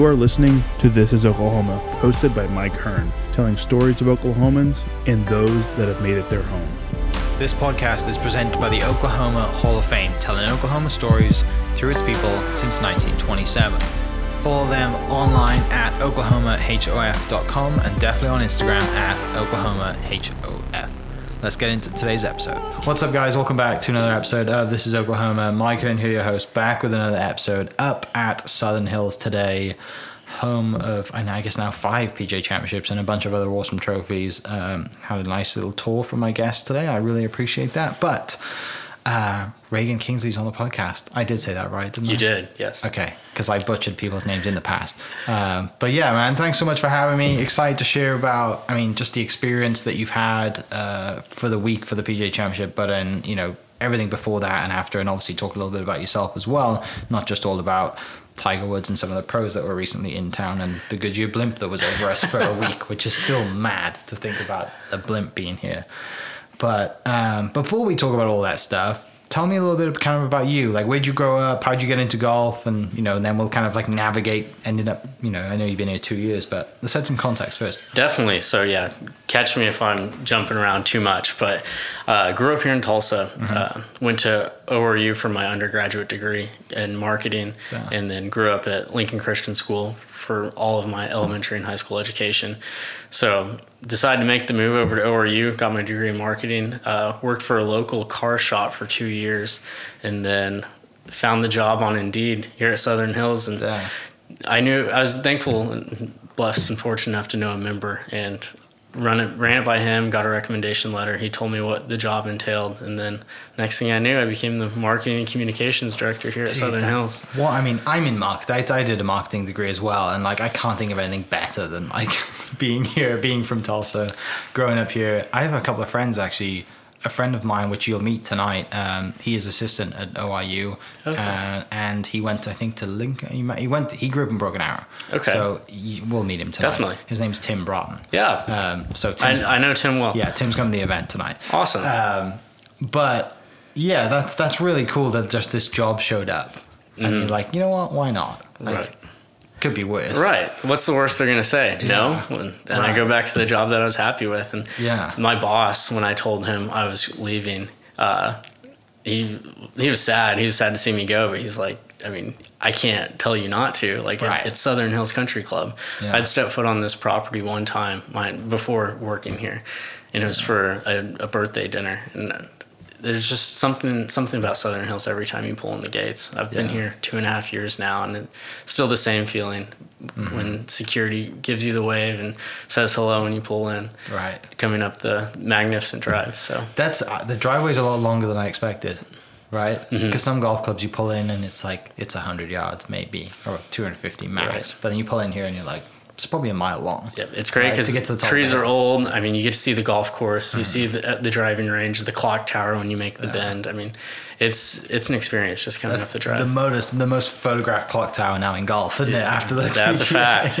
You are listening to This is Oklahoma, hosted by Mike Hearn, telling stories of Oklahomans and those that have made it their home. This podcast is presented by the Oklahoma Hall of Fame, telling Oklahoma stories through its people since 1927. Follow them online at oklahomahof.com and definitely on Instagram at oklahomahof. Let's get into today's episode. What's up, guys? Welcome back to another episode of This is Oklahoma. Mike Hearn here, your host, back with another episode up at Southern Hills today, home of, I guess now five PGA Championships and a bunch of other awesome trophies. Um, had a nice little tour from my guest today. I really appreciate that. But uh, Reagan Kingsley's on the podcast. I did say that right, didn't You I? did, yes. Okay, because I butchered people's names in the past. Um, but yeah, man, thanks so much for having me. Excited to share about, I mean, just the experience that you've had uh, for the week for the PGA Championship, but then, you know, everything before that and after, and obviously talk a little bit about yourself as well, not just all about Tiger Woods and some of the pros that were recently in town and the Goodyear blimp that was over us for a week, which is still mad to think about a blimp being here. But um, before we talk about all that stuff, tell me a little bit of, kind of about you. Like, where'd you grow up? How'd you get into golf? And you know, and then we'll kind of like navigate. Ended up, you know, I know you've been here two years, but let's set some context first. Definitely. So, yeah, catch me if I'm jumping around too much. But uh, grew up here in Tulsa. Uh, went to ORU for my undergraduate degree in marketing, Yeah. and then grew up at Lincoln Christian School for all of my elementary and high school education. So, decided to make the move over to ORU. Got my degree in marketing. Uh, worked for a local car shop for two years, and then found the job on Indeed here at Southern Hills, and Yeah. I knew I was thankful and blessed and fortunate enough to know a member and run it ran it by him got a recommendation letter he told me what the job entailed and then next thing i knew i became the marketing and communications director here at Dude, southern hills Well, I mean, I'm in marketing. I, I did a marketing degree as well, and like I can't think of anything better than like being here, being from Tulsa, growing up here. I have a couple of friends actually. A friend of mine, which you'll meet tonight, um, he is assistant at ORU, Okay. uh, and he went, I think, to Lincoln. He, he went. He grew up in Broken Arrow. Okay. So you, we'll meet him tonight. Definitely. His name's Tim Broughton. yeah Um, so I, Tim's, I know tim well yeah, Tim's coming to the event tonight. awesome Um, but yeah, that's that's really cool that just this job showed up, and you're like, you know what? Why not? Like. Right. Could be worse. Right. What's the worst they're going to say? No. And, and I go back to the job that I was happy with. And Yeah. my boss, when I told him I was leaving, uh, he he was sad. He was sad to see me go, but he's like, I mean, I can't tell you not to. Like, Right. it's, it's Southern Hills Country Club. Yeah. I'd stepped foot on this property one time my, before working here, and it was for a, a birthday dinner. And there's just something something about Southern Hills every time you pull in the gates. I've been here two and a half years now, and it's still the same feeling Mm-hmm. when security gives you the wave and says hello when you pull in, Right. coming up the magnificent drive. So That's uh, the driveway's a lot longer than I expected. Right? Because Mm-hmm. some golf clubs you pull in and it's like it's hundred yards maybe or two hundred fifty max, Right. but then you pull in here and you're like it's probably a mile long. yeah, it's great Right, because to get to the top trees are old. I mean, you get to see the golf course, you see the, uh, the driving range, the clock tower when you make the bend. I mean, it's it's an experience just coming That's up the drive. the most the most photographed clock tower now in golf, isn't it? After the that's a fact.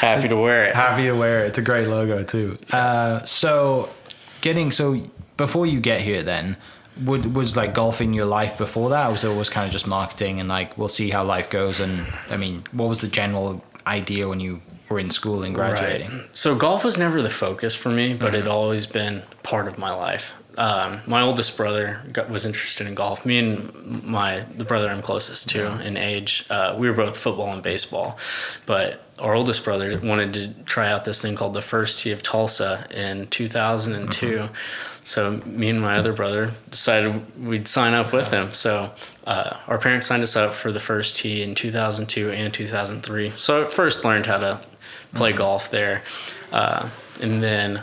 Happy to wear it. Happy to wear it. It's a great logo too. Uh, so, getting so before you get here, then would was like golf in your life before that? Or was it always kind of just marketing and like we'll see how life goes? And I mean, what was the general idea when you were in school and graduating? Right. So golf was never the focus for me, but it always been part of my life. Um, my oldest brother got, was interested in golf. Me and my the brother I'm closest to in age, uh, we were both football and baseball, but our oldest brother wanted to try out this thing called the First Tee of Tulsa in 2002. So me and my other brother decided we'd sign up with him. So uh, our parents signed us up for the first tee in 2002 and 2003. So I first learned how to play golf there, uh, and then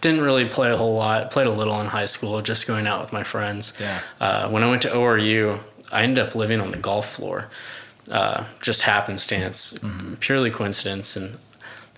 didn't really play a whole lot. Played a little in high school, just going out with my friends. Yeah. Uh, when I went to ORU, I ended up living on the golf floor. Uh, just happenstance, Mm-hmm. purely coincidence, and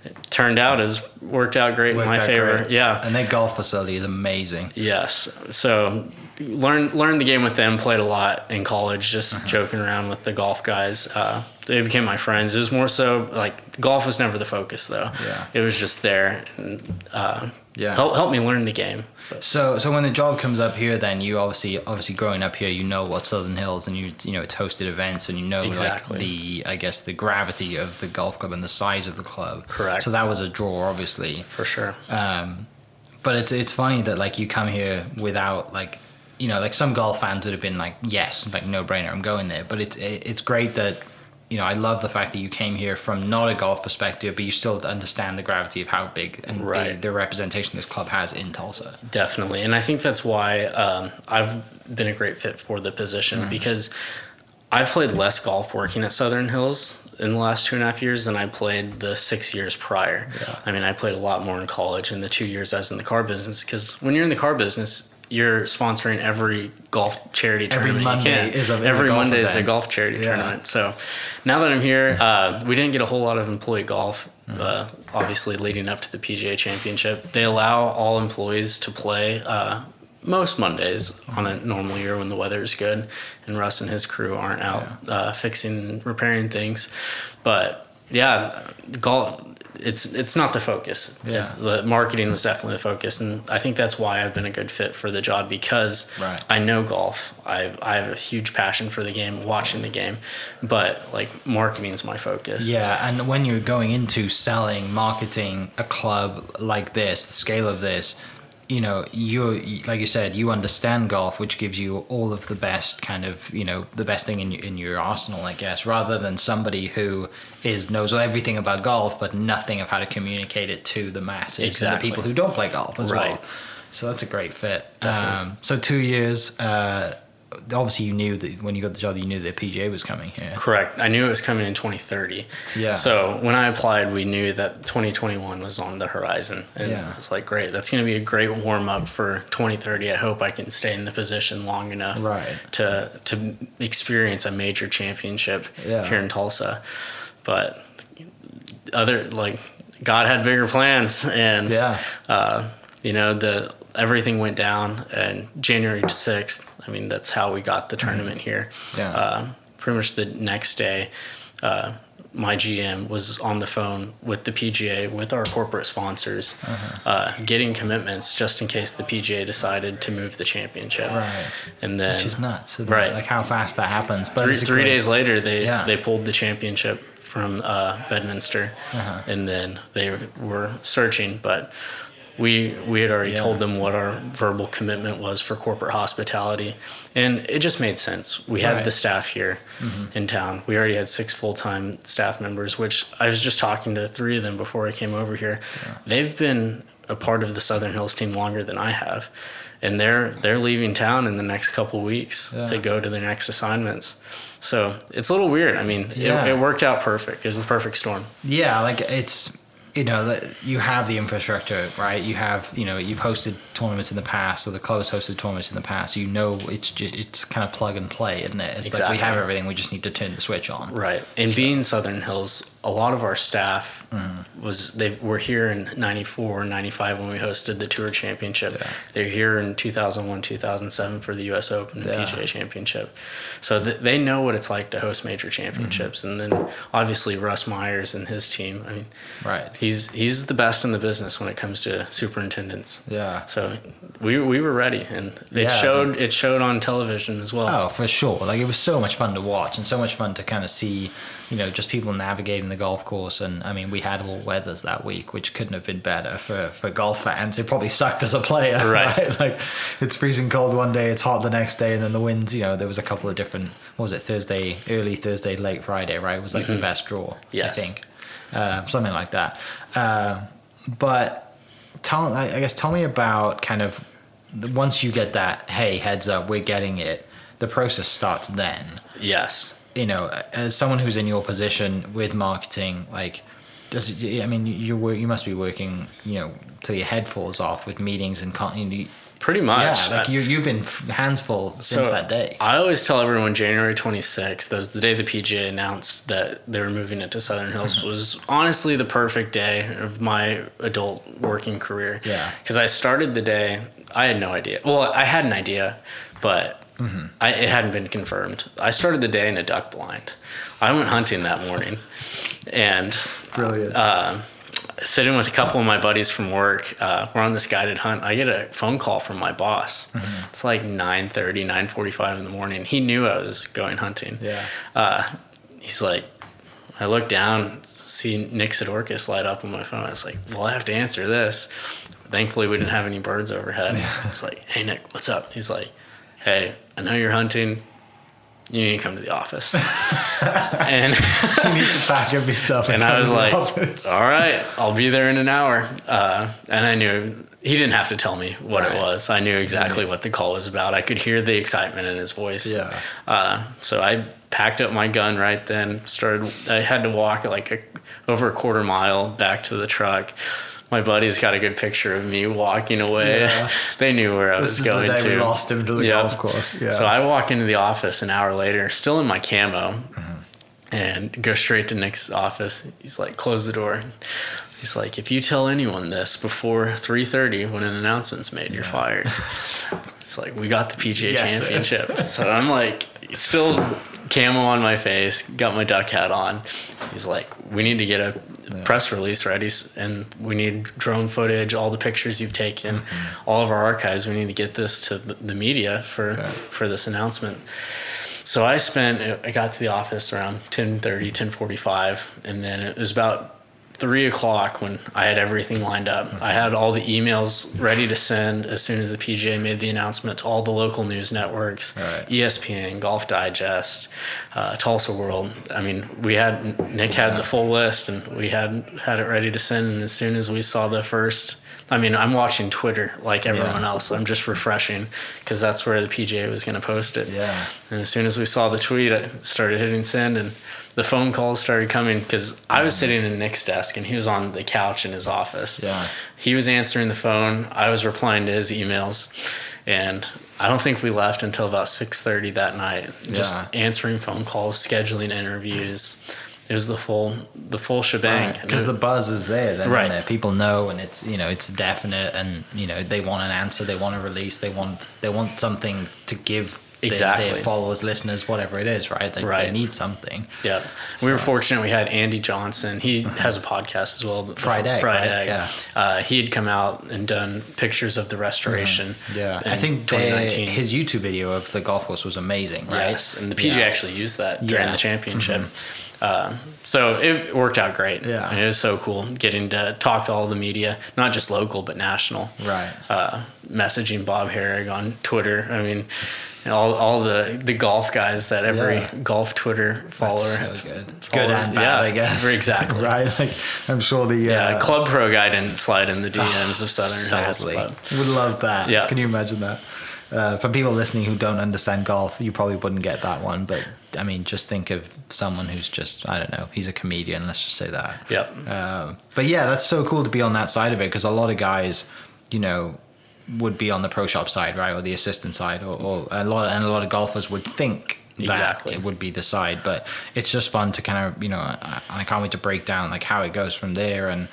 it turned out as worked out great Worked in my favor. great. Yeah. And their golf facility is amazing. Yes. So learned learned the game with them. Played a lot in college, just Uh-huh. joking around with the golf guys. Uh, they became my friends. It was more so like golf was never the focus though. Yeah. It was just there. And, uh, Yeah. help help me learn the game. But So, so when the job comes up here, then you obviously, obviously growing up here, you know what Southern Hills, and you, you know, it's hosted events, and you know, Exactly. like the, I guess, the gravity of the golf club and the size of the club. Correct. So that was a draw, obviously. for sure. Um, but it's it's funny that like you come here without like, you know, like some golf fans would have been like, yes, like no brainer, I'm going there. But it's it, it's great that. You know, I love the fact that you came here from not a golf perspective, but you still understand the gravity of how big and the, Right. the representation this club has in Tulsa. Definitely. And I think that's why um, I've been a great fit for the position Mm-hmm. because I've played less golf working at Southern Hills in the last two and a half years than I played the six years prior. Yeah. I mean, I played a lot more in college in the two years I was in the car business because when you're in the car business, you're sponsoring every golf charity Every tournament Monday you is a- is every Monday is a golf charity Yeah. tournament. So now that I'm here, uh, we didn't get a whole lot of employee golf. Mm-hmm. Uh, obviously, leading up to the PGA Championship, they allow all employees to play uh, most Mondays on a normal year when the weather is good, and Russ and his crew aren't out uh, fixing, repairing things. But yeah, golf. It's it's not the focus. Yeah. It's, the marketing was definitely the focus, and I think that's why I've been a good fit for the job because Right. I know golf. I I have a huge passion for the game, watching the game, but like marketing's my focus. Yeah, and when you're going into selling, marketing a club like this, the scale of this, you know, you're like you said, you understand golf, which gives you all of the best kind of, you know, the best thing in your, in your arsenal, I guess, rather than somebody who is knows everything about golf but nothing of how to communicate it to the masses and the people who don't play golf as Right. well. So that's a great fit. Um, so two years. Uh, obviously, you knew that when you got the job, you knew that PGA was coming here. Correct. I knew it was coming in 2030. Yeah. So when I applied, we knew that 2021 was on the horizon, and Yeah. I was like, "Great, that's going to be a great warm up for 2030." I hope I can stay in the position long enough Right. to to experience a major championship Yeah. here in Tulsa. But other like God had bigger plans, and Yeah. uh, you know the everything went down and January 6th. I mean that's how we got the tournament here. Mm-hmm. Yeah. Uh, pretty much the next day, uh, my GM was on the phone with the PGA with our corporate sponsors, Uh-huh. uh, getting commitments just in case the PGA decided to move the championship. Right. And then which is nuts. isn't? Right. Like how fast that happens. But three, three great- days later, they Yeah. they pulled the championship from uh, Bedminster, Uh-huh. and then they were searching, but. We, we had already Yeah. told them what our verbal commitment was for corporate hospitality, and it just made sense. We had Right. Mm-hmm. the staff here in town. We already had six full time staff members, which I was just talking to three of them before I came over here. They've been a part of the Southern Hills team longer than I have, and they're they're leaving town in the next couple weeks Yeah. to go to their next assignments. So it's a little weird. I mean, Yeah. it, it worked out perfect. It was the perfect storm. Yeah, like it's you know that you have the infrastructure, right? You have you know you've hosted tournaments in the past, or the club has hosted tournaments in the past. You know it's just it's kind of plug and play, isn't it? It's like we have everything. We just need to turn the switch on. Right. And being Southern Hills, a lot of our staff Mm-hmm. was they were here in 94 95 when we hosted the tour championship. Yeah. They're here in 2001 2007 for the US Open, Yeah. PGA championship. So th- they know what it's like to host major championships and then obviously Russ Myers and his team. I mean, Right. he's he's the best in the business when it comes to superintendents. Yeah. So we we were ready and it Yeah, showed it showed on television as well. Oh, for sure. Like it was so much fun to watch and so much fun to kind of see, you know, just people navigating the golf course. And I mean, we had all weathers that week, which couldn't have been better for, for golf fans. It probably sucked as a player, Right. right? Like it's freezing cold one day, it's hot the next day, and then the winds, you know, there was a couple of different, what was it, Thursday, early Thursday, late Friday, right? It was like the best draw, Yes. I think. Uh, something like that. Uh, but tell, I guess, tell me about kind of once you get that, hey, heads up, we're getting it. The process starts then. Yes. You know, as someone who's in your position with marketing, like, does it, I mean, you work, you must be working, you know, till your head falls off with meetings and you know, Pretty much. yeah, like I- you you've been hands full since So, that day. I always tell everyone January 26th, that was the day the PGA announced that they were moving it to Southern Hills, Mm-hmm. was honestly the perfect day of my adult working career. Yeah. Because I started the day, I had no idea. Well, I had an idea, but Mm-hmm. I, it hadn't been confirmed. I started the day in a duck blind. I went hunting that morning, and Brilliant. uh, sitting with a couple of my buddies from work. Uh, we're on this guided hunt. I get a phone call from my boss. Mm-hmm. It's like 9.30, 9.45 in the morning. He knew I was going hunting. Yeah. Uh, he's like, I look down, see Nick Sidorakis light up on my phone. I was like, well, I have to answer this. Thankfully, we didn't have any birds overhead. It's like, hey, Nick, what's up? He's like, hey, I know you're hunting. You need to come to the office. and you need to pack up your stuff. and I was like, office. all right, I'll be there in an hour. Uh, and I knew he didn't have to tell me what Right. it was. I knew exactly what the call was about. I could hear the excitement in his voice. Yeah. Uh, so I packed up my gun right then. Started. I had to walk like a, over a quarter mile back to the truck. My buddies got a good picture of me walking away. Yeah. they knew where I This was is the going day to. we lost him to the golf course. Yeah. So I walk into the office an hour later, still in my camo, Mm-hmm. and go straight to Nick's office. He's like, "Close the door." He's like, "If you tell anyone this before 3:30 when an announcement's made, you're fired." It's like we got the PGA Yes, championship. so I'm like, still camo on my face, got my duck hat on. He's like, "We need to get a press release ready, and we need drone footage, all the pictures you've taken, mm-hmm. all of our archives. We need to get this to the the media for Okay. for this announcement." So I spent, I got to the office around 10.30, 10.45, and then it was about three o'clock when I had everything lined up. I had all the emails ready to send as soon as the PGA made the announcement to all the local news networks, Right. ESPN, Golf Digest, uh, Tulsa World. I mean, we had, Nick had the full list and we had, had it ready to send. And as soon as we saw the first, I mean, I'm watching Twitter like everyone Yeah. else. I'm just refreshing because that's where the PGA was going to post it. Yeah. And as soon as we saw the tweet, I started hitting send, and the phone calls started coming because I was sitting in Nick's desk and he was on the couch in his office. Yeah. He was answering the phone. I was replying to his emails, and I don't think we left until about six thirty that night. Just Yeah. answering phone calls, scheduling interviews. It was the full the full shebang. Because it- the buzz is there, then Right. isn't people know, and it's you know it's definite, and you know they want an answer, they want a release, they want they want something to give Exactly. their followers, listeners, whatever it is, right? They, they need something. Yeah, we were fortunate. We had Andy Johnson. He has a podcast as well. Friday, Friday. Right? Yeah. Uh, he had come out and done pictures of the restoration. Yeah, I think they, 2019. his YouTube video of the golf course was amazing, right? Yes, and the PGA Yeah. actually used that during Yeah. Mm-hmm. the championship. Uh, so it worked out great. Yeah. and it was so cool getting to talk to all the media, not just local but national. Right. Uh, messaging Bob Harig on Twitter. I mean, all all the the golf guys that every Yeah. golf Twitter follower That's so good. Good and bad, yeah, I guess. exactly. right? Like I'm sure the Yeah, uh, Club Pro guy didn't slide in the DMs of Southern Sadly. but Would love that. Yeah. Can you imagine that? Uh, for people listening who don't understand golf, you probably wouldn't get that one. But I mean, just think of someone who's just, I don't know, he's a comedian, let's just say that. yeah, Um, but yeah, that's so cool to be on that side of it because a lot of guys, you know, would be on the pro shop side, right, or the assistant side, or, or a lot, and a lot of golfers would think that Exactly. it would be the side. But it's just fun to kind of, you know, I, I can't wait to break down like how it goes from there, and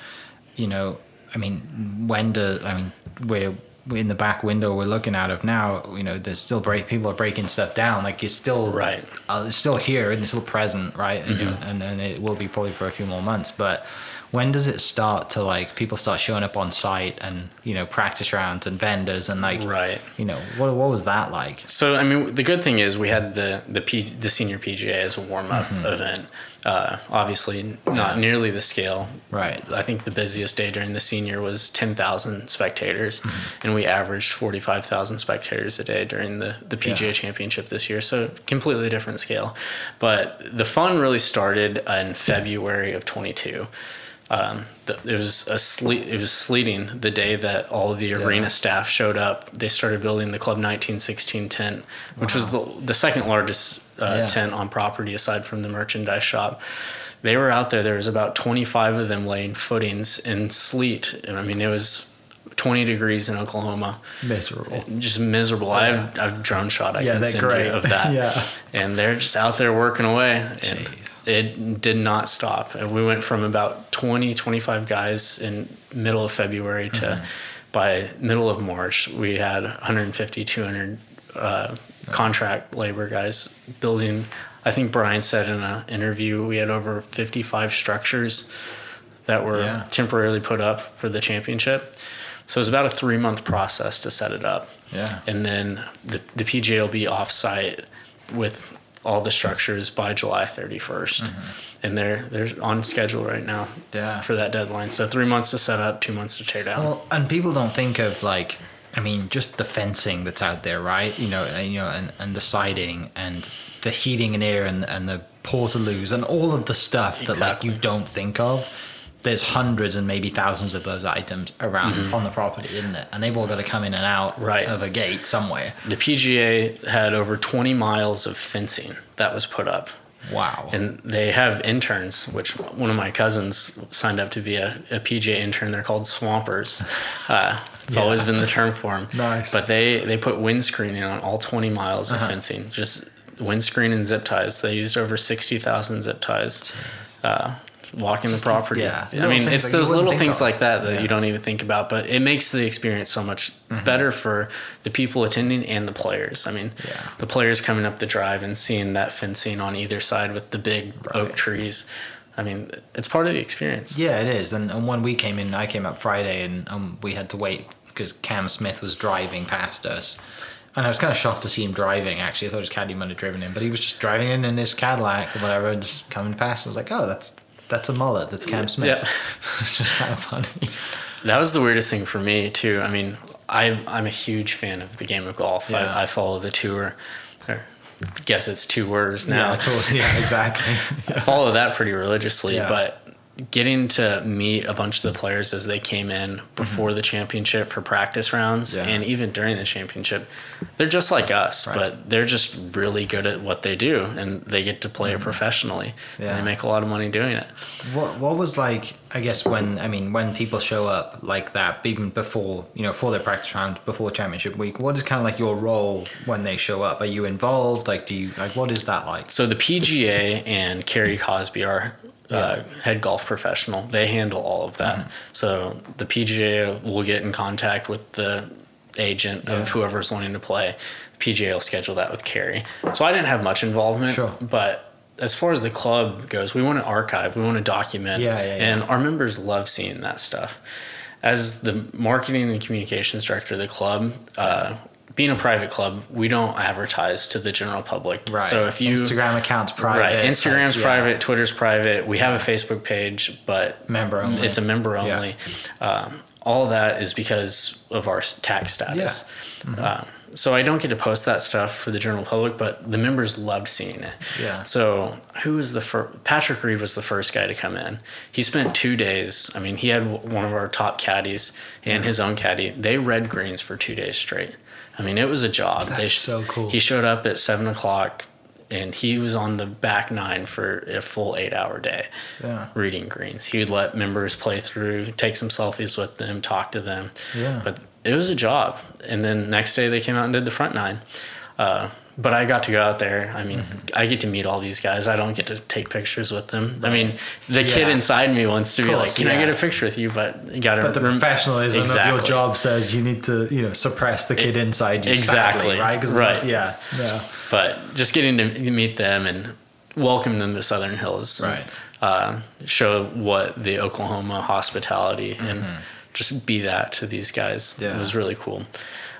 you know, I mean, when do I mean we're. in the back window we're looking out of now, you know, there's still break people are breaking stuff down. Like you're still Right. uh, it's still here and it's still present, right? And, know, and and it will be probably for a few more months. But when does it start to like people start showing up on site and you know practice rounds and vendors and like Right. You know what what was that like? So I mean, the good thing is we had the the P, the senior PGA as a warm up event. Uh, obviously, not Mm-hmm. Yeah. nearly the scale. Right. I think the busiest day during the senior was ten thousand spectators, Mm-hmm. and we averaged forty five thousand spectators a day during the the PGA Yeah. Championship this year. So completely different scale. But the fun really started in February of twenty two. Um, the, it was a sleet. It was sleeting the day that all of the arena staff showed up. They started building the Club 1916 tent, which was the the second largest uh, Yeah. tent on property aside from the merchandise shop. They were out there. There was about 25 of them laying footings in sleet, and I mean it was 20 degrees in Oklahoma Miserable. just miserable. I've I've drone shot. I Yeah, can send great. you of that. Yeah. and they're just out there working away, and Jeez. It did not stop. And we went from about 20, 25 guys in middle of February to Mm-hmm. by middle of March we had 150, 200 uh, contract labor guys building. I think Brian said in an interview we had over 55 structures that were Yeah. temporarily put up for the championship. So it was about a three month process to set it up. Yeah. And then the, the PGA will be off site with all the structures by July 31st. And they're they're on schedule right now Mm-hmm. Yeah. for that deadline. So three months to set up, two months to tear down. Well, and people don't think of like, I mean, just the fencing that's out there, right? You know, and, you know, and, and the siding and the heating and air and and the portaloos and all of the stuff that like you don't think of. There's hundreds and maybe thousands of those items around on the property, isn't it? And they've all got to come in and out Mm-hmm. Right. of a gate somewhere. the PGA had over 20 miles of fencing that was put up. Wow. And they have interns, which one of my cousins signed up to be a, a PGA intern. They're called swampers. Uh, it's Yeah. always been the term for them. Nice. But they, they put windscreening on all 20 miles Uh-huh. of fencing, just windscreen and zip ties. They used over 60,000 zip ties. Uh, walking the property. yeah, I mean, it's like those little things of. like that that Yeah. you don't even think about, but it makes the experience so much better for the people attending and the players. I mean, Yeah. the players coming up the drive and seeing that fencing on either side with the big oak trees. I mean, it's part of the experience. Yeah, it is. And, and when we came in, I came up Friday and um, we had to wait because Cam Smith was driving past us. And I was kind of shocked to see him driving, actually. I thought his caddy might have driven in, but he was just driving in in this Cadillac or whatever, and just coming past. I was like, oh, that's that's a mullet. That's Cam Smith. Yeah. it's just kind of funny. That was the weirdest thing for me too. I mean, I I'm a huge fan of the game of golf. Yeah. I, I follow the tour. Or, I guess it's two words now. Yeah, totally. Yeah, exactly. I follow that pretty religiously, Yeah. but getting to meet a bunch of the players as they came in before the championship for practice rounds Mm-hmm. Yeah. and even during the championship, they're just like us, Right. but they're just really good at what they do and they get to play it professionally. Mm-hmm. Yeah. And they make a lot of money doing it. What what was like? I guess when I mean when people show up like that, even before you know for their practice round, before championship week. What is kind of like your role when they show up? Are you involved? Like, do you like what is that like? So the PGA and Kerry Cosby, our uh, head golf professional, they handle all of that. Mm-hmm. So the PGA will get in contact with the agent of Yeah. whoever's wanting to play. The PGA will schedule that with Kerry. So I didn't have much involvement, Sure. but as far as the club goes, we want to archive, we want to document, Yeah, yeah, yeah. and our members love seeing that stuff. As the marketing and communications director of the club, uh, being a private club, we don't advertise to the general public. Right. So if you Instagram account's private. Right. Instagram's like, yeah. private, Twitter's private. We have a Facebook page, but Member only. It's a member Yeah. only. Um, all that is because of our tax status. Mm-hmm. Um, so I don't get to post that stuff for the general public, but the members loved seeing it. Yeah. So who was the first? Patrick Reed was the first guy to come in. He spent two days. I mean, he had one of our top caddies and his own caddy. They read greens for two days straight. I mean, it was a job. they That's so cool. He showed up at seven o'clock, and he was on the back nine for a full eight-hour day, Yeah. reading greens. He would let members play through, take some selfies with them, talk to them. Yeah. But it was a job. And then next day they came out and did the front nine. Uh, but I got to go out there. I mean, Mm-hmm. I get to meet all these guys. I don't get to take pictures with them. I mean, the kid inside me wants to be like, "Can I get a picture with you?" But you got to. But the professionalism of your job says you need to, you know, suppress the kid inside you. Exactly. sadly, right? Right. Yeah. Yeah. but just getting to meet them and welcome them to Southern Hills, and, Right. Uh, show what the Oklahoma hospitality and just be that to these guys. Mm-hmm. Yeah. It was really cool.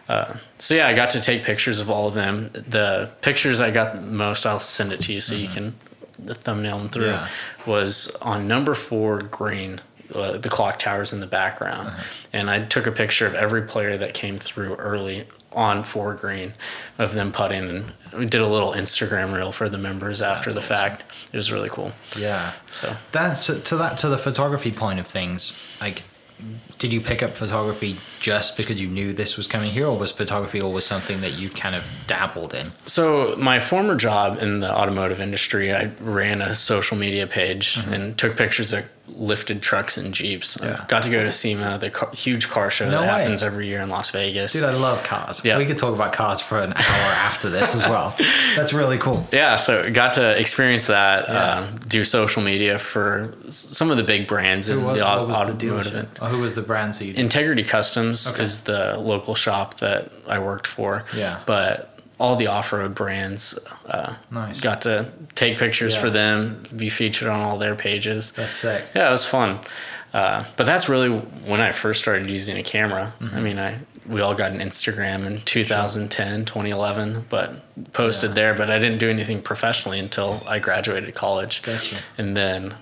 Uh, so yeah, I got to take pictures of all of them. The pictures I got the most, I'll send it to you so you can thumbnail them through. Mm-hmm. Yeah. Was on number four green. Uh, the clock towers in the background, Uh-huh. and I took a picture of every player that came through early on four green of them putting, and we did a little Instagram reel for the members after That's the awesome. fact. It was really cool. Yeah. So That's to, to that to the photography point of things. Like, did you pick up photography just because you knew this was coming here, or was photography always something that you kind of dabbled in? So my former job in the automotive industry, I ran a social media page mm-hmm. and took pictures of lifted trucks and jeeps. Yeah. got to go to SEMA, the car, huge car show No that way. happens every year in Las Vegas. Dude, I love cars. Yeah. We could talk about cars for an hour after this as well. That's really cool. yeah, so got to experience that. Yeah. Um, do social media for some of the big brands in Who was, the what the automotive. dealership? Who was the brand that you? Integrity Customs Okay. is the local shop that I worked for. Yeah. But all the off-road brands. Uh, Nice. Got to take pictures Yeah. for them, be featured on all their pages. That's sick. Yeah, it was fun. Uh, but that's really when I first started using a camera. Mm-hmm. I mean, I we all got an Instagram in 2010, 2011, but posted there. But I didn't do anything professionally until I graduated college. Gotcha. And then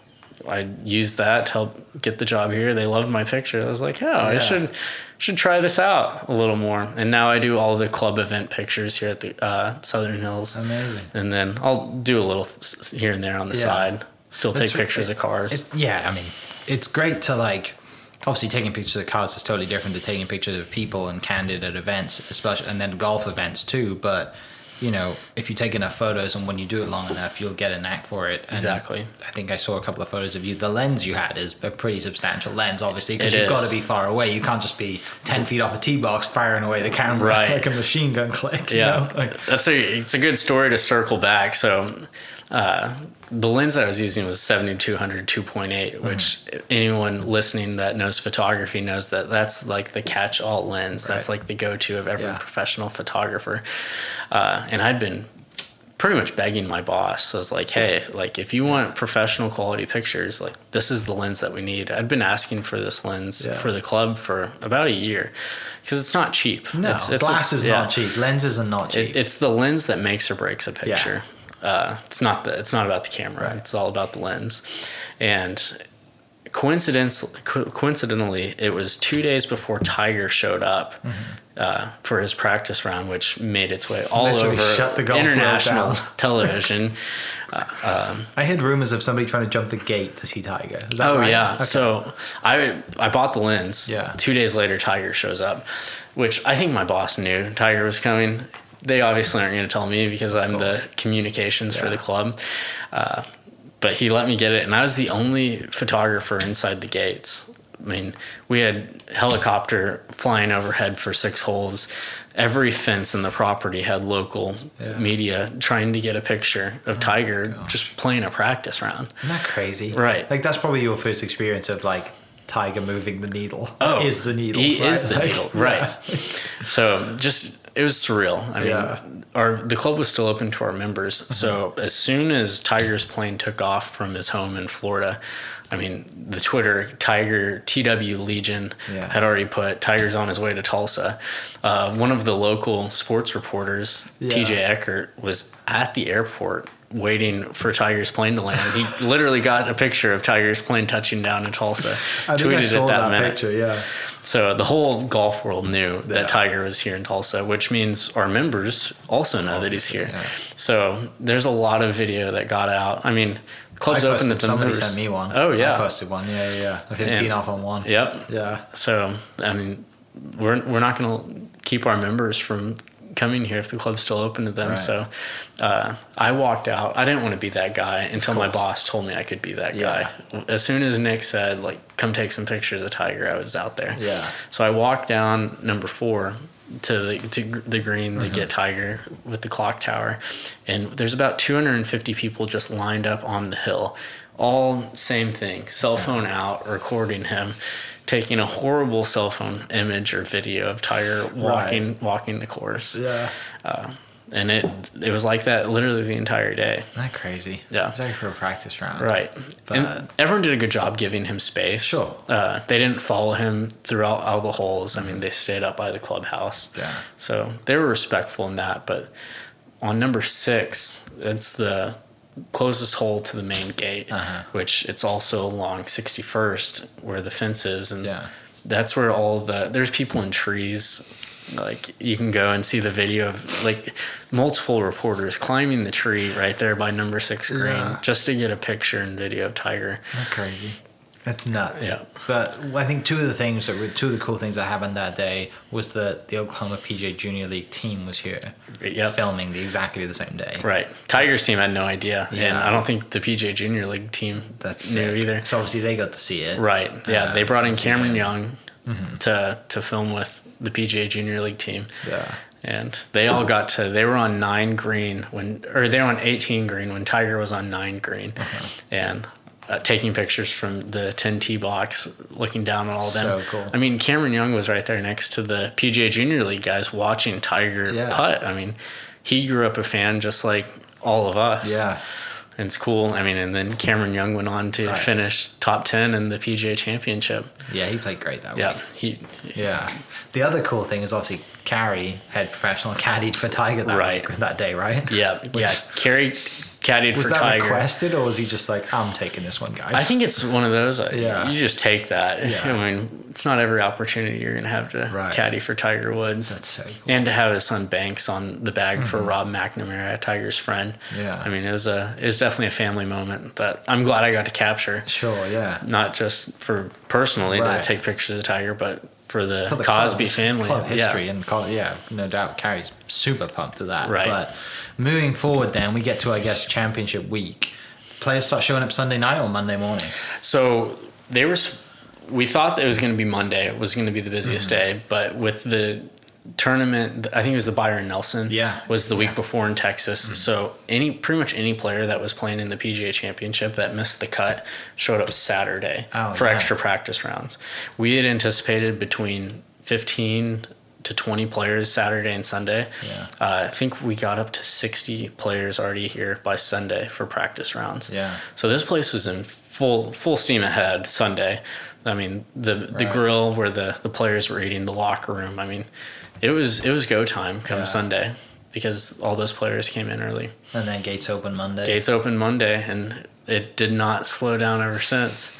I used that to help get the job here. They loved my picture. I was like, oh, I should should try this out a little more. And now I do all the club event pictures here at the uh, Southern Hills. Amazing. And then I'll do a little s- here and there on the Yeah. side. Still take That's re- pictures of cars. It, yeah, I mean, it's great to like. Obviously, taking pictures of cars is totally different to taking pictures of people and candid at events, especially and then golf events too. But you know, if you take enough photos and when you do it long enough, you'll get a knack for it. And Exactly. I think I saw a couple of photos of you. The lens you had is a pretty substantial lens, obviously, because you've got to be far away. You can't just be ten feet off a tee box firing away the camera Right. like a machine gun click. you Yeah, know? Like, that's a it's a good story to circle back. So, uh, the lens that I was using was 7200 2.8, which anyone listening that knows photography knows that that's like the catch-all lens. That's like the go-to of every Yeah. professional photographer. Uh, and I'd been pretty much begging my boss. I was like, "Hey, like if you want professional quality pictures, like this is the lens that we need." I'd been asking for this lens Yeah. for the club for about a year because it's not cheap. no, it's, it's glass is yeah. not cheap. Lenses are not cheap. It, it's the lens that makes or breaks a picture. Uh, it's not the. It's not about the camera. Right. It's all about the lens. And coincidence, co- coincidentally, it was two days before Tiger showed up uh, for his practice round, which made its way all Mm-hmm. Literally over shut the golf world international television. I heard rumors of somebody trying to jump the gate to see Tiger. Is that Oh right? yeah. Okay. So I I bought the lens. Yeah. Two days later, Tiger shows up, which I think my boss knew Tiger was coming. They obviously aren't going to tell me because I'm the communications for the club. Uh, but he let me get it, and I was the only photographer inside the gates. I mean, we had helicopter flying overhead for six holes. Every fence in the property had local Yeah. media trying to get a picture of Tiger just playing a practice round. Isn't that crazy? Right. Like that's probably your first experience of like Tiger moving the needle. Oh, is the needle? He right? is the Like, needle, yeah. right? So just it was surreal. I mean, Yeah. our the club was still open to our members. Mm-hmm. So as soon as Tiger's plane took off from his home in Florida, I mean, the Twitter Tiger TW Legion Yeah. had already put Tiger's on his way to Tulsa. Uh, one of the local sports reporters, Yeah. TJ Eckert, was at the airport. Waiting for Tiger's plane to land. He literally got a picture of Tiger's plane touching down in Tulsa. I think I tweeted saw it that, that, minute. picture. Yeah. So the whole golf world knew Yeah. that Tiger was here in Tulsa, which means our members also know that he's here. Yeah. So there's a lot of video that got out. I mean, club's I open posted, the somebody members. sent me one. Oh yeah, I posted one. Yeah, yeah. yeah. A 15 And- off on one. Yep. Yeah. So I mean, we're we're not going to keep our members from coming here if the club's still open to them. Right. So uh, I walked out. I didn't want to be that guy until my boss told me I could be that Yeah. guy. As soon as Nick said like, "Come take some pictures of Tiger," I was out there. Yeah. So I walked down number four to the to the green Mm-hmm. to get Tiger with the clock tower, and there's about 250 people just lined up on the hill, all same thing, cell phone out, recording him, taking a horrible cell phone image or video of Tiger walking walking the course, Yeah. and it it was like that literally the entire day. Isn't that crazy? Yeah. Like for a practice round. Right. But- and everyone did a good job giving him space. Sure. Uh, they didn't follow him throughout all the holes. I mean, they stayed up by the clubhouse. Yeah. So they were respectful in that. But on number six, it's the closest hole to the main gate, Uh-huh. which it's also along 61st where the fence is. And Yeah. that's where all the, there's people in trees. Like you can go and see the video of like multiple reporters climbing the tree right there by number six green Yeah. just to get a picture and video of Tiger. Isn't crazy? That's nuts. Yeah. But I think two of the things that were two of the cool things that happened that day was that the Oklahoma PGA Junior League team was here Yep. filming the exactly the same day. Right. Tigers team had no idea. And I don't think the PGA Junior League team That's knew sick. either. So obviously they got to see it. Right. Yeah. Uh, they brought in Cameron. Young to to film with the PGA Junior League team. Yeah. And they all got to they were on nine green when or they were on eighteen green when Tiger was on nine green. Uh-huh. And uh, taking pictures from the 10T box, looking down on all of them. So cool. I mean, Cameron Young was right there next to the PGA Junior League guys watching Tiger Yeah. putt. I mean, he grew up a fan just like all of us. Yeah. And it's cool. I mean, and then Cameron Young went on to Right. finish top 10 in the PGA Championship. Yeah, he played great that Yeah. week. He, Yeah. The other cool thing is obviously Kerry, had professional, caddied for Tiger that Right. week, that day, right? yeah. Which- yeah. Kerry caddied Was for that Tiger. requested or was he just like, I'm taking this one, guys? I think it's one of those. Yeah. You just take that. Yeah. I mean, it's not every opportunity you're going to have to Right. caddy for Tiger Woods. That's so cool. And to have his son Banks on the bag for Rob McNamara, Tiger's friend. Mm-hmm. Yeah. I mean, it was a it was definitely a family moment that I'm glad I got to capture. Sure, yeah. Not just for personally Right. to take pictures of Tiger, but for the, For the Cosby club's family. club history Yeah. and col- yeah, no doubt Kerry's super pumped to that. Right. But moving forward, then we get to I guess championship week. Players start showing up Sunday night or Monday morning. So they were. We thought that it was going to be Monday. It was going to be the busiest Mm-hmm. day, but with the tournament, I think it was the Byron Nelson. Yeah. was the Yeah. Mm-hmm. week before in Texas. So any pretty much any player that was playing in the PGA Championship that missed the cut showed up Saturday Oh, for yeah. extra practice rounds. We had anticipated between fifteen to 20 players Saturday and Sunday. Yeah. Uh, I think we got up to 60 players already here by Sunday for practice rounds. Yeah. So this place was in full full steam ahead Sunday. I mean the the Right. grill where the the players were eating, the locker room. I mean, it was it was go time come Yeah. Sunday because all those players came in early. And then gates open Monday. Gates open Monday and it did not slow down ever since.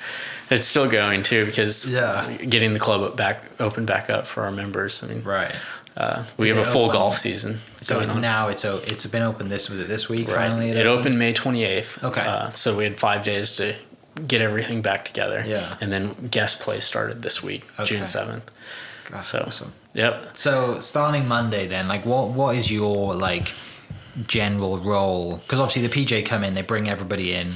It's still going too because Yeah. getting the club back open back up for our members. I mean, Right. uh, we Is have a full open? golf season So going on. now it's o- it's been open this was it this week Right. finally? It opened May 28th. Okay. Uh, so we had five days to get everything back together. Yeah. And then guest play started this week, Okay. June 7th. So, awesome. Yep. So starting Monday, then, like, what what is your like general role? Because obviously the PGA come in, they bring everybody in,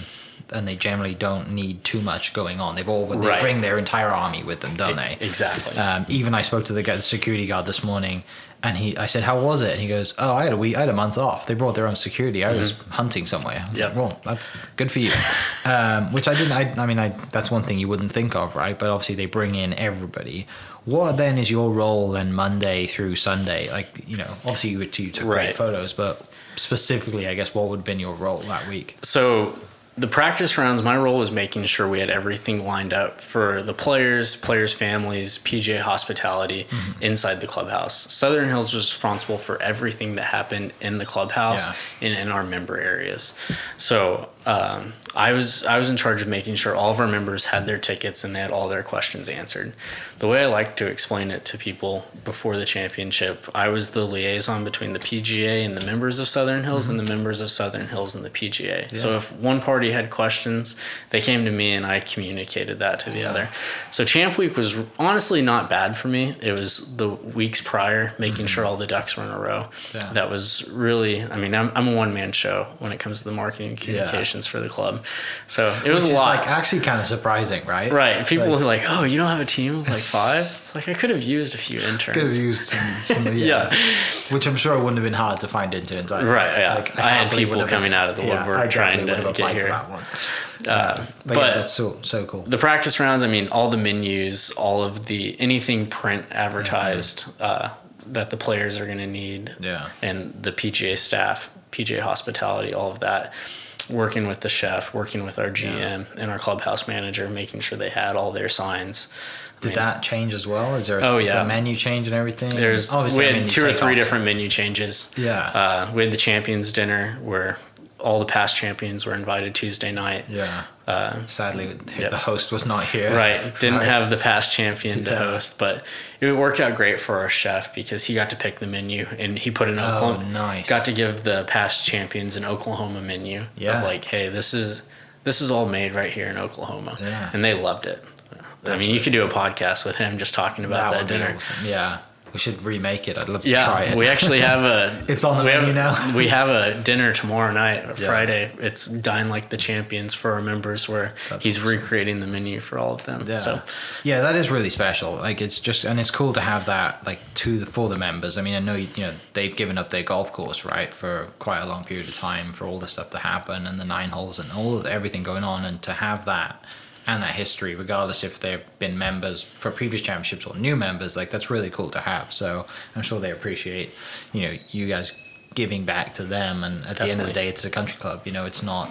and they generally don't need too much going on. They've all they Right. bring their entire army with them, don't they? Exactly. Um, even I spoke to the, guy, the security guard this morning, and he I said, "How was it?" And he goes, "Oh, I had a week, I had a month off. They brought their own security. I was hunting somewhere." I was Yep. like, "Well, that's good for you." um, which I didn't. I, I mean, I that's one thing you wouldn't think of, right? But obviously they bring in everybody. What then is your role then Monday through Sunday? Like you know, obviously you, you took great photos, but specifically, I guess what would have been your role that week? So the practice rounds, my role was making sure we had everything lined up for the players, players' families, PGA hospitality Mm-hmm. inside the clubhouse. Southern Hills was responsible for everything that happened in the clubhouse Yeah. and in our member areas. So um, I was I was in charge of making sure all of our members had their tickets and they had all their questions answered. The way I like to explain it to people before the championship, I was the liaison between the PGA and the members of Southern Hills and the members of Southern Hills and the PGA. So if one party had questions, they came to me and I communicated that to the other. So Champ Week was honestly not bad for me. It was the weeks prior, making sure all the ducks were in a row. Yeah. That was really, I mean, I'm, I'm a one man show when it comes to the marketing and for the club. So it was Which a lot. like actually kind of surprising, right? Right. People Like- were like, oh, you don't have a team of like five? It's like, I could have used a few interns. Could have used some, some yeah. Yeah. Which I'm sure it wouldn't have been hard to find interns. either. Right, yeah. I had people coming out of the woodwork I trying to get here. that one. Uh, But, but yeah, that's so so cool. the practice rounds, I mean, all the menus, all of the anything print advertised uh, that the players are going to need, Yeah. and the PGA staff, PGA hospitality, all of that. Working with the chef, working with our GM and our clubhouse manager, making sure they had all their signs. I Did mean, that change as well? Is there a Oh, yeah. menu change and everything? There's Obviously, we had two or three off- different menu changes. Yeah. Uh, we had the champions dinner where all the past champions were invited Tuesday night. Yeah. Uh, Sadly, yeah. the host was not here. Right. Didn't have the past champion to Yeah. host, but it worked out great for our chef because he got to pick the menu and he put an Oh, Oklahoma. nice. Got to give the past champions an Oklahoma menu Yeah. of like, hey, this is this is all made right here in Oklahoma, Yeah. and they loved it. I mean, you could do a podcast with him just talking about that, be dinner. awesome. Yeah. We should remake it. I'd love to Yeah, try it. we actually have a. It's on the we menu have, now? We have a dinner tomorrow night, Yeah. Friday. It's dine like the champions for our members, where That's he's awesome. recreating the menu for all of them. Yeah. So yeah, that is really special. Like it's just and it's cool to have that like to the for the members. I mean, I know you know they've given up their golf course right for quite a long period of time for all the stuff to happen and the nine holes and all of everything going on, and to have that and that history, regardless if they've been members for previous championships or new members, like that's really cool to have. So I'm sure they appreciate you know you guys giving back to them. And at the end of the day, it's a country club. You know, it's not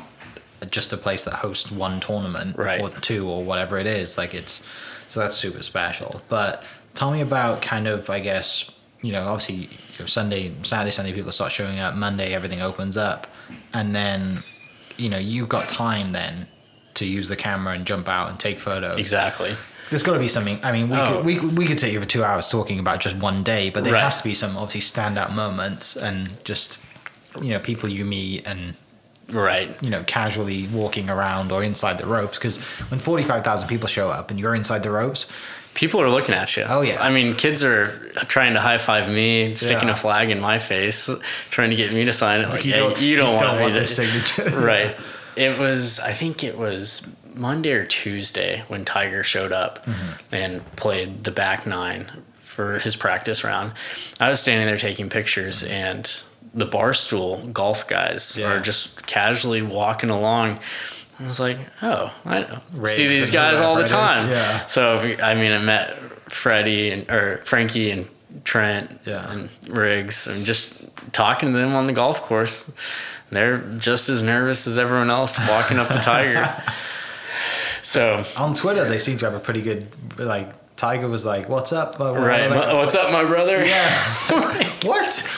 just a place that hosts one tournament Right. or two or whatever it is. Like it's so that's super special. But tell me about kind of I guess you know obviously you know, Sunday, Saturday, Sunday people start showing up. Monday everything opens up, and then you know you've got time then to use the camera and jump out and take photos. Exactly. There's got to be something. I mean, we, Oh. could, we we could sit here for two hours talking about just one day, but there Right. has to be some obviously standout moments and just you know people you meet and Right. you know casually walking around or inside the ropes. Because when forty five thousand people show up and you're inside the ropes, People are looking at you. Oh, yeah. I mean, kids are trying to high five me, sticking Yeah. a flag in my face, trying to get me to sign it. Like, you hey, don't- you don't you want, don't me want to- this signature. right. It was. I think it was Monday or Tuesday when Tiger showed up Mm-hmm. and played the back nine for his practice round. I was standing there taking pictures and. The barstool golf guys Yeah. are just casually walking along. I was like, oh, I know. See these guys all the whoever it is. time. Yeah. So I mean, I met Freddie and or Frankie and Trent Yeah. and Riggs, and just talking to them on the golf course. They're just as nervous as everyone else walking up to Tiger. So on Twitter they seem to have a pretty good like. Tiger was like, "What's up?" Uh, right, like, "My- what's up, my brother? Yeah. what?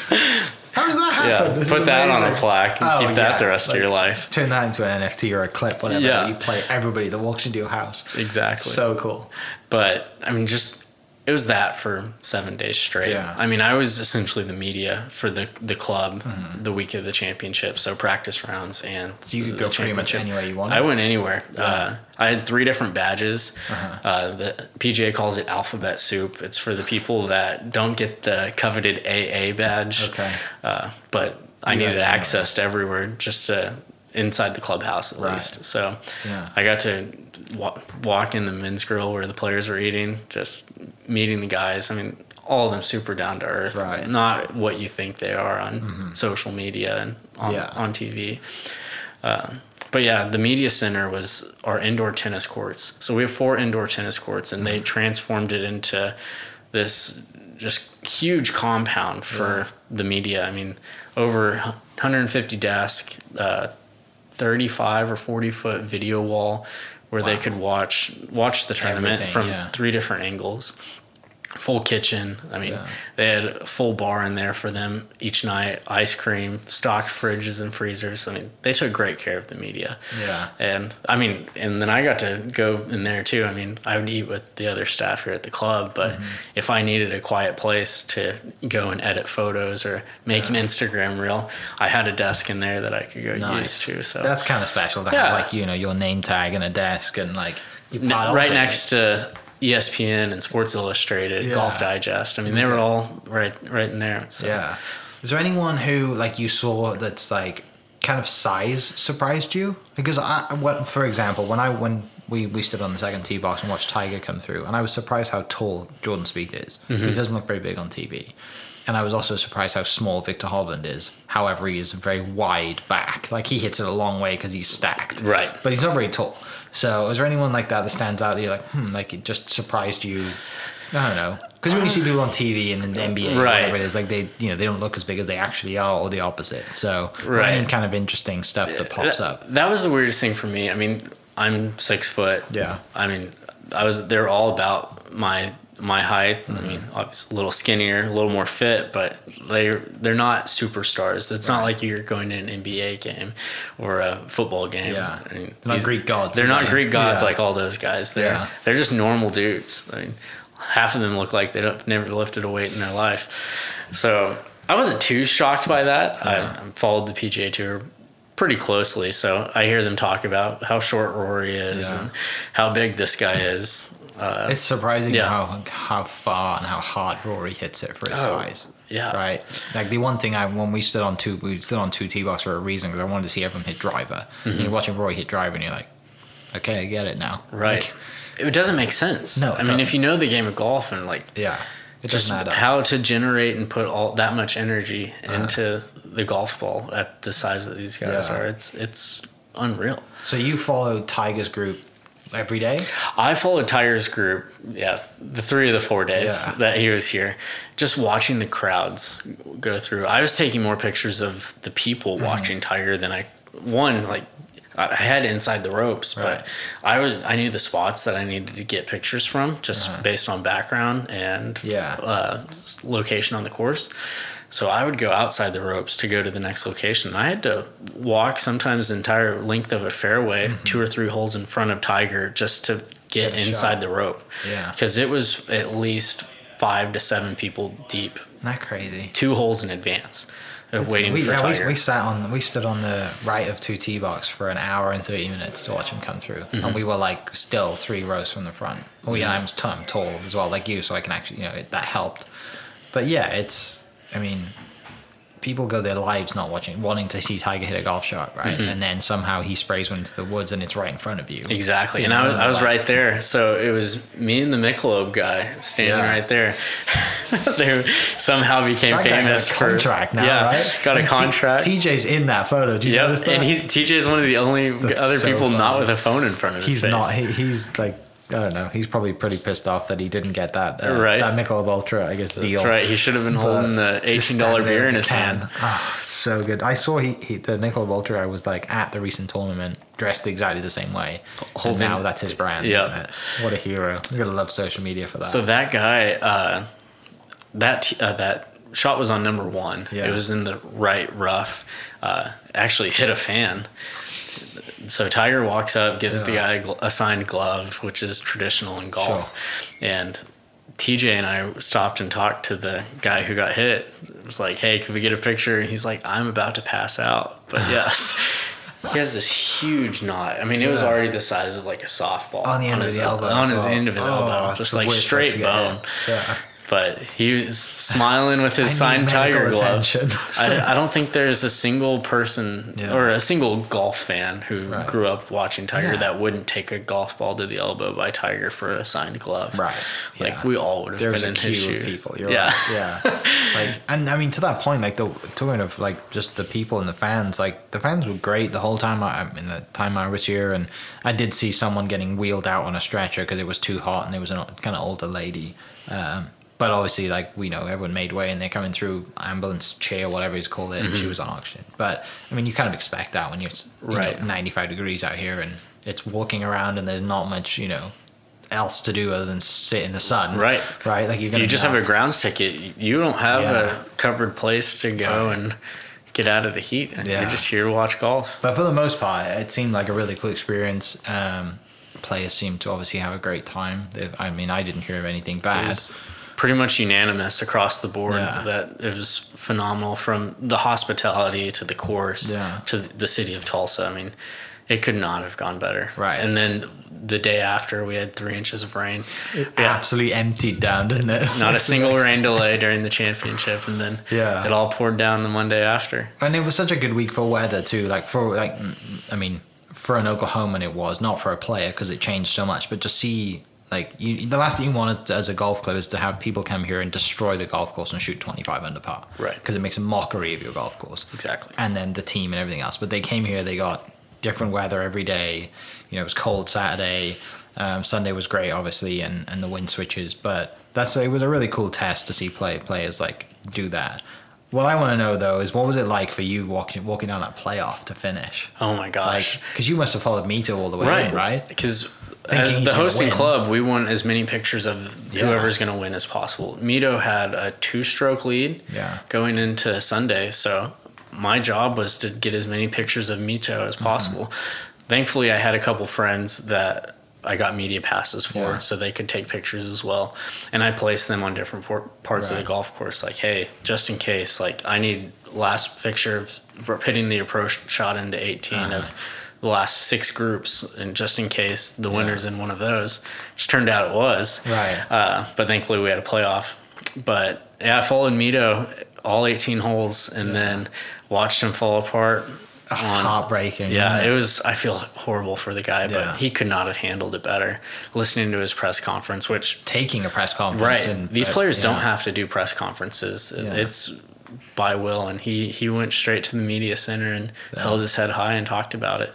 How does that happen? Yeah, This put that on a plaque and Oh, keep that yeah, the rest like- of your life. Turn that into an NFT or a clip, whatever. Yeah. You play everybody that walks into your house. Exactly. So cool. but I mean, just it was that for seven days straight. Yeah. I mean, I was essentially the media for the the club the week of the championship, so practice rounds and So you could go pretty much anywhere you wanted? I went anywhere. Uh, I had three different badges. uh the PGA calls it alphabet soup. It's for the people that don't get the coveted AA badge. Okay. Uh, but I You needed access to everywhere, just to, inside the clubhouse at Right. least. So Yeah. I got to wa- walk in the men's grill where the players were eating, just meeting the guys. I mean, all of them super down to earth, Right. Mm-hmm. not what you think they are on social media and on, Yeah. on TV. Uh, but yeah, the media center was our indoor tennis courts. So we have four indoor tennis courts, and they Mm-hmm. transformed it into this just huge compound for Yeah. the media. I mean, over 150 desks, uh, 35 or 40 foot video wall where they could watch watch the tournament Everything, from yeah. three different angles. Full kitchen. I mean, Yeah. they had a full bar in there for them each night. Ice cream, stocked fridges and freezers. I mean, they took great care of the media. Yeah. And I mean, and then I got to go in there too. I mean, I would eat with the other staff here at the club, but Mm-hmm. if I needed a quiet place to go and edit photos or make an Instagram reel, I had a desk in there that I could go use too. So that's kind of special to Yeah. have like you know your name tag and a desk and like Ne- right next to ESPN and Sports Illustrated, Yeah. Golf Digest. I mean, they were all right, right in there. So. Yeah. Is there anyone who like you saw that's like kind of size surprised you? Because I, what, for example, when I when we we stood on the second tee box and watched Tiger come through, and I was surprised how tall Jordan Spieth is. Mm-hmm. He doesn't look very big on TV. And I was also surprised how small Viktor Hovland is. However, he is very wide back. Like he hits it a long way because he's stacked. Right. But he's not very tall. So is there anyone like that that stands out that you're like, hmm, like it just surprised you? I don't know. Because when you see people on TV and in the NBA, or Right. whatever it is, like they, you know, they don't look as big as they actually are, or the opposite. So, Right. any kind of interesting stuff that pops that, up. That was the weirdest thing for me. I mean, I'm six foot. Yeah. I mean, I was. They're all about my my height. Mm-hmm. I mean, obviously a little skinnier, a little more fit, but they they're not superstars. It's not like you're going to an NBA game or a football game. Yeah. I mean, They're not Greek gods, They're not. Greek gods Yeah. like all those guys. They're Yeah. they're just normal dudes. I mean, half of them look like they don't never lifted a weight in their life. So I wasn't too shocked by that. I, I followed the PGA Tour pretty closely, so I hear them talk about how short Rory is Yeah. and how big this guy is. Uh, It's surprising Yeah. how how far and how hard Rory hits it for his Oh, size. yeah. Right. Like the one thing I when we stood on two we stood on two tee box for a reason because I wanted to see everyone hit driver. And you're watching Rory hit driver and you're like, okay, I get it now. Mm-hmm. right. Like, it doesn't make sense. No, I mean, if doesn't. you know the game of golf and like yeah. It just doesn't add up. how to generate and put all that much energy Uh-huh. into the golf ball at the size that these guys Yeah. are, it's it's unreal. So you followed Tiger's group every day. I followed Tiger's group, yeah, the three of the four days Yeah. that he was here, just watching the crowds go through. I was taking more pictures of the people Mm-hmm. watching Tiger than I one like I had inside the ropes, Right. but I would I knew the spots that I needed to get pictures from just based on background and Uh-huh. Yeah. uh, location on the course. So I would go outside the ropes to go to the next location. I had to walk sometimes the entire length of a fairway, two or three holes in front of Tiger, just to get Mm-hmm. Get inside shot. the rope. Yeah. because it was at least five to seven people deep, Isn't crazy? two holes in advance of waiting we, for yeah, Tiger. we, we sat on we stood on the right of two tee box for an hour and 30 minutes to watch him come through Mm-hmm. and we were like still three rows from the front oh yeah i'm, t- I'm tall as well like you so i can actually you know it, that helped but yeah it's i mean people go their lives not watching wanting to see tiger hit a golf shot right Mm-hmm. and then somehow he sprays one into the woods and it's right in front of you Exactly, You and I was, I was right there. So it was me and the Michelob guy standing Yeah. right there. they somehow became That guy got famous a for contract now, yeah, right? got a And T- contract. TJ's in that photo. Do you Yep, notice that? and he TJ is one of the only That's other so people not with a phone in front of his he's face. not. He, he's like I don't know. He's probably pretty pissed off that he didn't get that uh, Right. that Michelob Ultra. I guess deal. That's right. He should have been holding the But eighteen dollar beer in his can. hand. Oh, so good. I saw he, he the Michelob Ultra. I was like at the recent tournament, dressed exactly the same way. Holding- and now that's his brand. Yeah. What a hero. You gotta love social media for that. So that guy, uh, that uh, that shot was on number one. Yeah. It was in the right rough. Uh, actually hit a fan. So Tiger walks up, gives the Yeah. guy a gl- a signed glove, which is traditional in golf, Sure. and TJ and I stopped and talked to the guy who got hit. It was like, "Hey, can we get a picture?" And he's like, "I'm about to pass out," but yes. He has this huge knot. I mean, it was already the size of like a softball on the end of his the elbow. On his end of his Oh, elbow, just like straight bone. Yeah. But he was smiling with his signed Tiger glove. I, I don't think there's a single person Yeah. or a single golf fan who Right. grew up watching Tiger Yeah. that wouldn't take a golf ball to the elbow by Tiger for a signed glove. Right. Like yeah. we all would have There's been a in his shoes. people. You're yeah. right. Yeah. like, and I mean, to that point, like the talking of like just the people and the fans, like the fans were great the whole time. I, I mean, the time I was here, and I did see someone getting wheeled out on a stretcher because it was too hot, and there was a kind of older lady. Um, but obviously, like we know, everyone made way, and they're coming through ambulance chair, whatever he's called it, and she was on oxygen. But I mean, you kind of expect that when you're you Right. know, 95 degrees out here, and it's walking around, and there's not much, you know. Else to do other than sit in the sun, Right. Right, like you're If gonna you just have a grounds ticket, you don't have Yeah. a covered place to go Right. and get out of the heat. Yeah. You're just here to watch golf. But for the most part, it seemed like a really cool experience. Um, players seemed to obviously have a great time. I mean, I didn't hear of anything It bad. was pretty much unanimous across the board Yeah. that it was phenomenal from the hospitality to the course Yeah. to the city of Tulsa. I mean, it could not have gone better. Right. And then the day after, we had three inches of rain. Yeah. Absolutely emptied down, didn't it? Not a single rain delay during the championship, and then Yeah. it all poured down the Monday after. And it was such a good week for weather too. Like for like, I mean, for an Oklahoman, it was not for a player because it changed so much. But to see like you, the last thing you want as a golf club is to have people come here and destroy the golf course and shoot 25 under par. Right. Because it makes a mockery of your golf course. Exactly. and then the team and everything else. But they came here, they got different weather every day. You know, it was cold Saturday. Um, Sunday was great, obviously, and, and the wind switches. But that's it was a really cool test to see play players like do that. What I want to know though is what was it like for you walking walking down that playoff to finish? Oh my gosh. because you must have followed me Mito all the way in, right? Because Thinking the hosting club, we want as many pictures of Yeah. whoever's going to win as possible. Mito had a two-stroke lead Yeah. going into Sunday, so my job was to get as many pictures of Mito as Mm-hmm. possible. Thankfully, I had a couple friends that I got media passes for, Yeah. so they could take pictures as well. And I placed them on different por- parts of the golf course. Like, hey, just in case, like I need last picture of hitting the approach shot into 18 Uh-huh. of the last six groups, and just in case the winner's in one of those, which turned out it was. Right. Uh, but thankfully, we had a playoff. But yeah, I followed Mito all 18 holes, and then watched him fall apart. On- heartbreaking. yeah, isn't it was. I feel horrible for the guy, Yeah. but he could not have handled it better. Listening to his press conference, which taking a press conference. right, and, these uh, players don't have to do press conferences. Yeah. It's by will, and he he went straight to the media center and Yeah. held his head high and talked about it.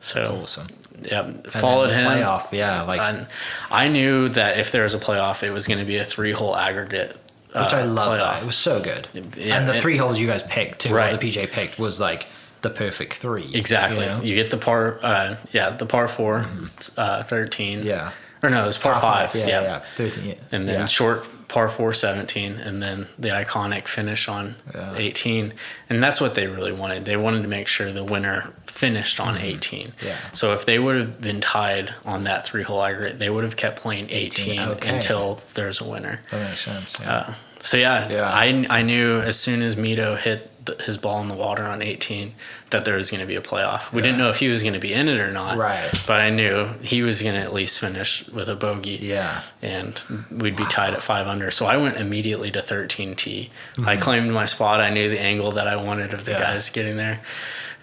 That's So awesome. yeah, followed then him. the Playoff, yeah, like and I knew that if there was a playoff, it was going to be a three-hole aggregate. which I uh, love. it was so good. Yeah, and the it- three holes you guys picked too, Right. the PGA picked was like the perfect three. Exactly. you know? You, get the par, uh, yeah, the par 4 it's, uh, thirteen. Mm-hmm. Yeah. Or no, it was par, five. Yeah, yeah. yeah, 13, yeah. And then yeah. short par four 17, and then the iconic finish on Yeah. 18. And that's what they really wanted. They wanted to make sure the winner finished on 18. Mm-hmm. Yeah. So if they would have been tied on that three hole aggregate, they would have kept playing 18, 18, okay. until there's a winner. that makes sense. Yeah. Uh, so yeah, Yeah. I, I knew as soon as Mito hit the, his ball in the water on 18 that there was going to be a playoff. We didn't know if he was going to be in it or not. Right. But I knew he was going to at least finish with a bogey. Yeah. And we'd be tied at five under. So I went immediately to 13 tee. I mm-hmm. claimed my spot. I knew the angle that I wanted of the Yeah. guys getting there.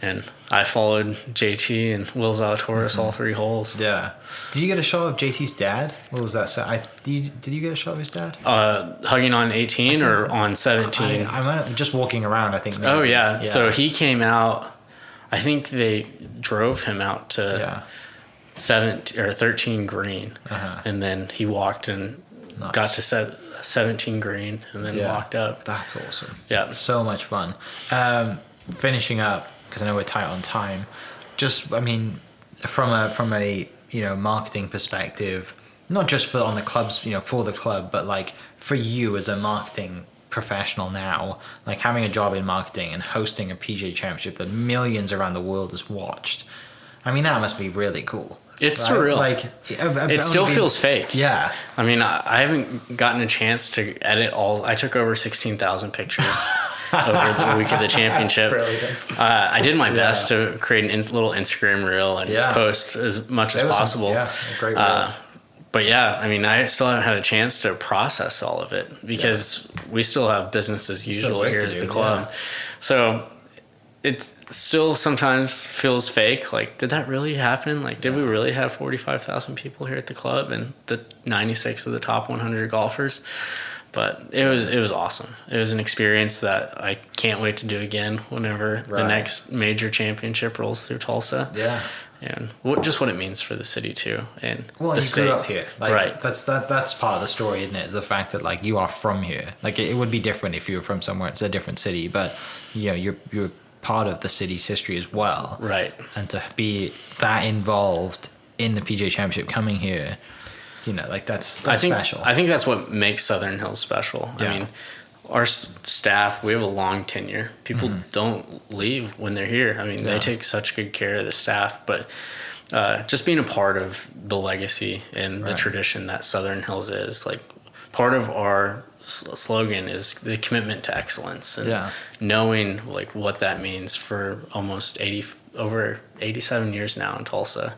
And I followed JT and Will Zalatoris all three holes. Mm-hmm. Yeah. Did you get a shot of JT's dad? What was that? I did. You, did you get a shot of his dad? Uh, hugging on 18 or on 17? I, I'm uh, just walking around. I think. maybe. Oh yeah. So he came out. I think they drove him out to Yeah. seven or thirteen green, Uh-huh. and then he walked and Nice. got to se- seventeen green, and then Yeah. walked up. That's awesome. Yeah. So much fun. Um, finishing up because I know we're tight on time. Just, I mean, from a from a you know marketing perspective, not just for on the clubs, you know, for the club, but like for you as a marketing professional now, like having a job in marketing and hosting a PGA Championship that millions around the world has watched. I mean, that must be really cool. It's surreal. Like, It still feels fake. Yeah. I mean, I, I haven't gotten a chance to edit all. I took over sixteen thousand pictures over the week of the championship. Uh, I did my Yeah. best to create an ins- little Instagram reel and Yeah. post as much as was some- possible. yeah, great Uh, but yeah, I mean, I still haven't had a chance to process all of it because we still have business as usual here as the club. yeah. So it still sometimes feels fake. Like, did that really happen? Like, did we really have 45,000 people here at the club and the 96 of the top 100 golfers? But it was it was awesome. It was an experience that I can't wait to do again whenever the next major championship rolls through Tulsa. Yeah. And what just what it means for the city too, and Well, the you state. grew up here, like, right? That's that. That's part of the story, isn't it? Is the fact that like you are from here. Like it, it would be different if you were from somewhere. It's a different city, but you know you're you're part of the city's history as well. Right. And to be that involved in the PGA Championship, coming here, you know, like that's that's I think special. I think that's what makes Southern Hills special. Yeah. I mean, our s- staff we have a long tenure. People don't leave when they're here. I mean, Mm-hmm. Yeah. they take such good care of the staff, but. Uh, just being a part of the legacy and the tradition that Southern Hills is, like part of our s- slogan is the commitment to excellence and Yeah. knowing like what that means for almost 80 over 87 years now in Tulsa.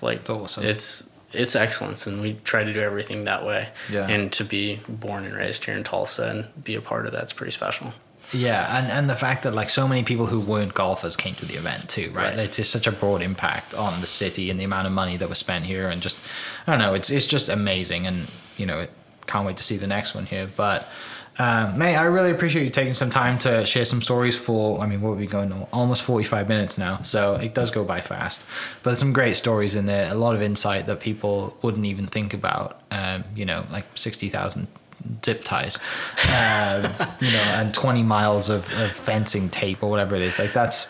Like It's awesome. It's it's excellence and we try to do everything that way. Yeah. And to be born and raised here in Tulsa and be a part of that's pretty special. Yeah, and, and the fact that like so many people who weren't golfers came to the event too, right? Right. It's just such a broad impact on the city and the amount of money that was spent here, and just I don't know, it's it's just amazing, and you know, can't wait to see the next one here. But um, mate, I really appreciate you taking some time to share some stories. For I mean, what are we going on? Almost forty five minutes now, so it does go by fast. But there's some great stories in there, a lot of insight that people wouldn't even think about. Um, you know, like sixty thousand zip ties, um, you know, and 20 miles of, of fencing tape or whatever it is. Like that's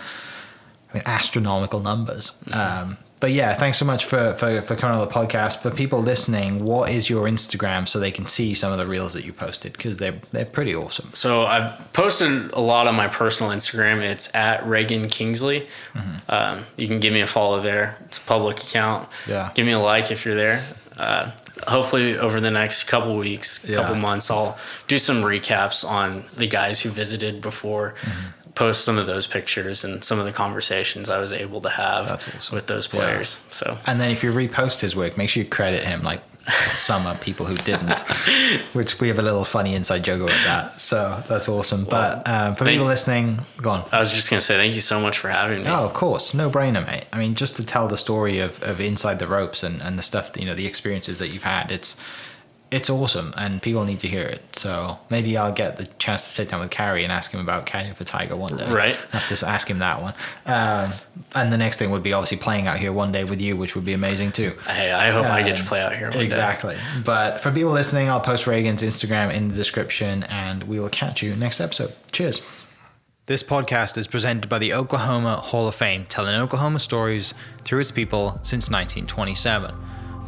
I mean, astronomical numbers. Um, but yeah, thanks so much for, for, for coming on the podcast. For people listening, what is your Instagram so they can see some of the reels that you posted? Because they're, they're pretty awesome. So I've posted a lot on my personal Instagram. It's at Reagan Kingsley. Mm-hmm. Um, you can give me a follow there. It's a public account. Yeah. Give me a like if you're there. Uh, hopefully, over the next couple weeks, Yeah. couple months, I'll do some recaps on the guys who visited before. Mm-hmm. Post some of those pictures and some of the conversations I was able to have awesome. with those Yeah. players. So And then if you repost his work, make sure you credit him like some are people who didn't, which we have a little funny inside joke about that. So that's awesome. but um, for people listening, go on. I was just gonna say thank you so much for having me. Oh, of course, no brainer, mate. I mean, just to tell the story of, of inside the ropes and, and the stuff, you know, the experiences that you've had. It's it's awesome and people need to hear it. So maybe I'll get the chance to sit down with Kerry and ask him about Canyon for Tiger one day. Right. I have to ask him that one. Um, and the next thing would be obviously playing out here one day with you, which would be amazing too. Hey, I hope I get to Um, play out here. One day. Exactly. But for people listening, I'll post Reagan's Instagram in the description and we will catch you next episode. Cheers. This podcast is presented by the Oklahoma Hall of Fame, telling Oklahoma stories through its people since 1927.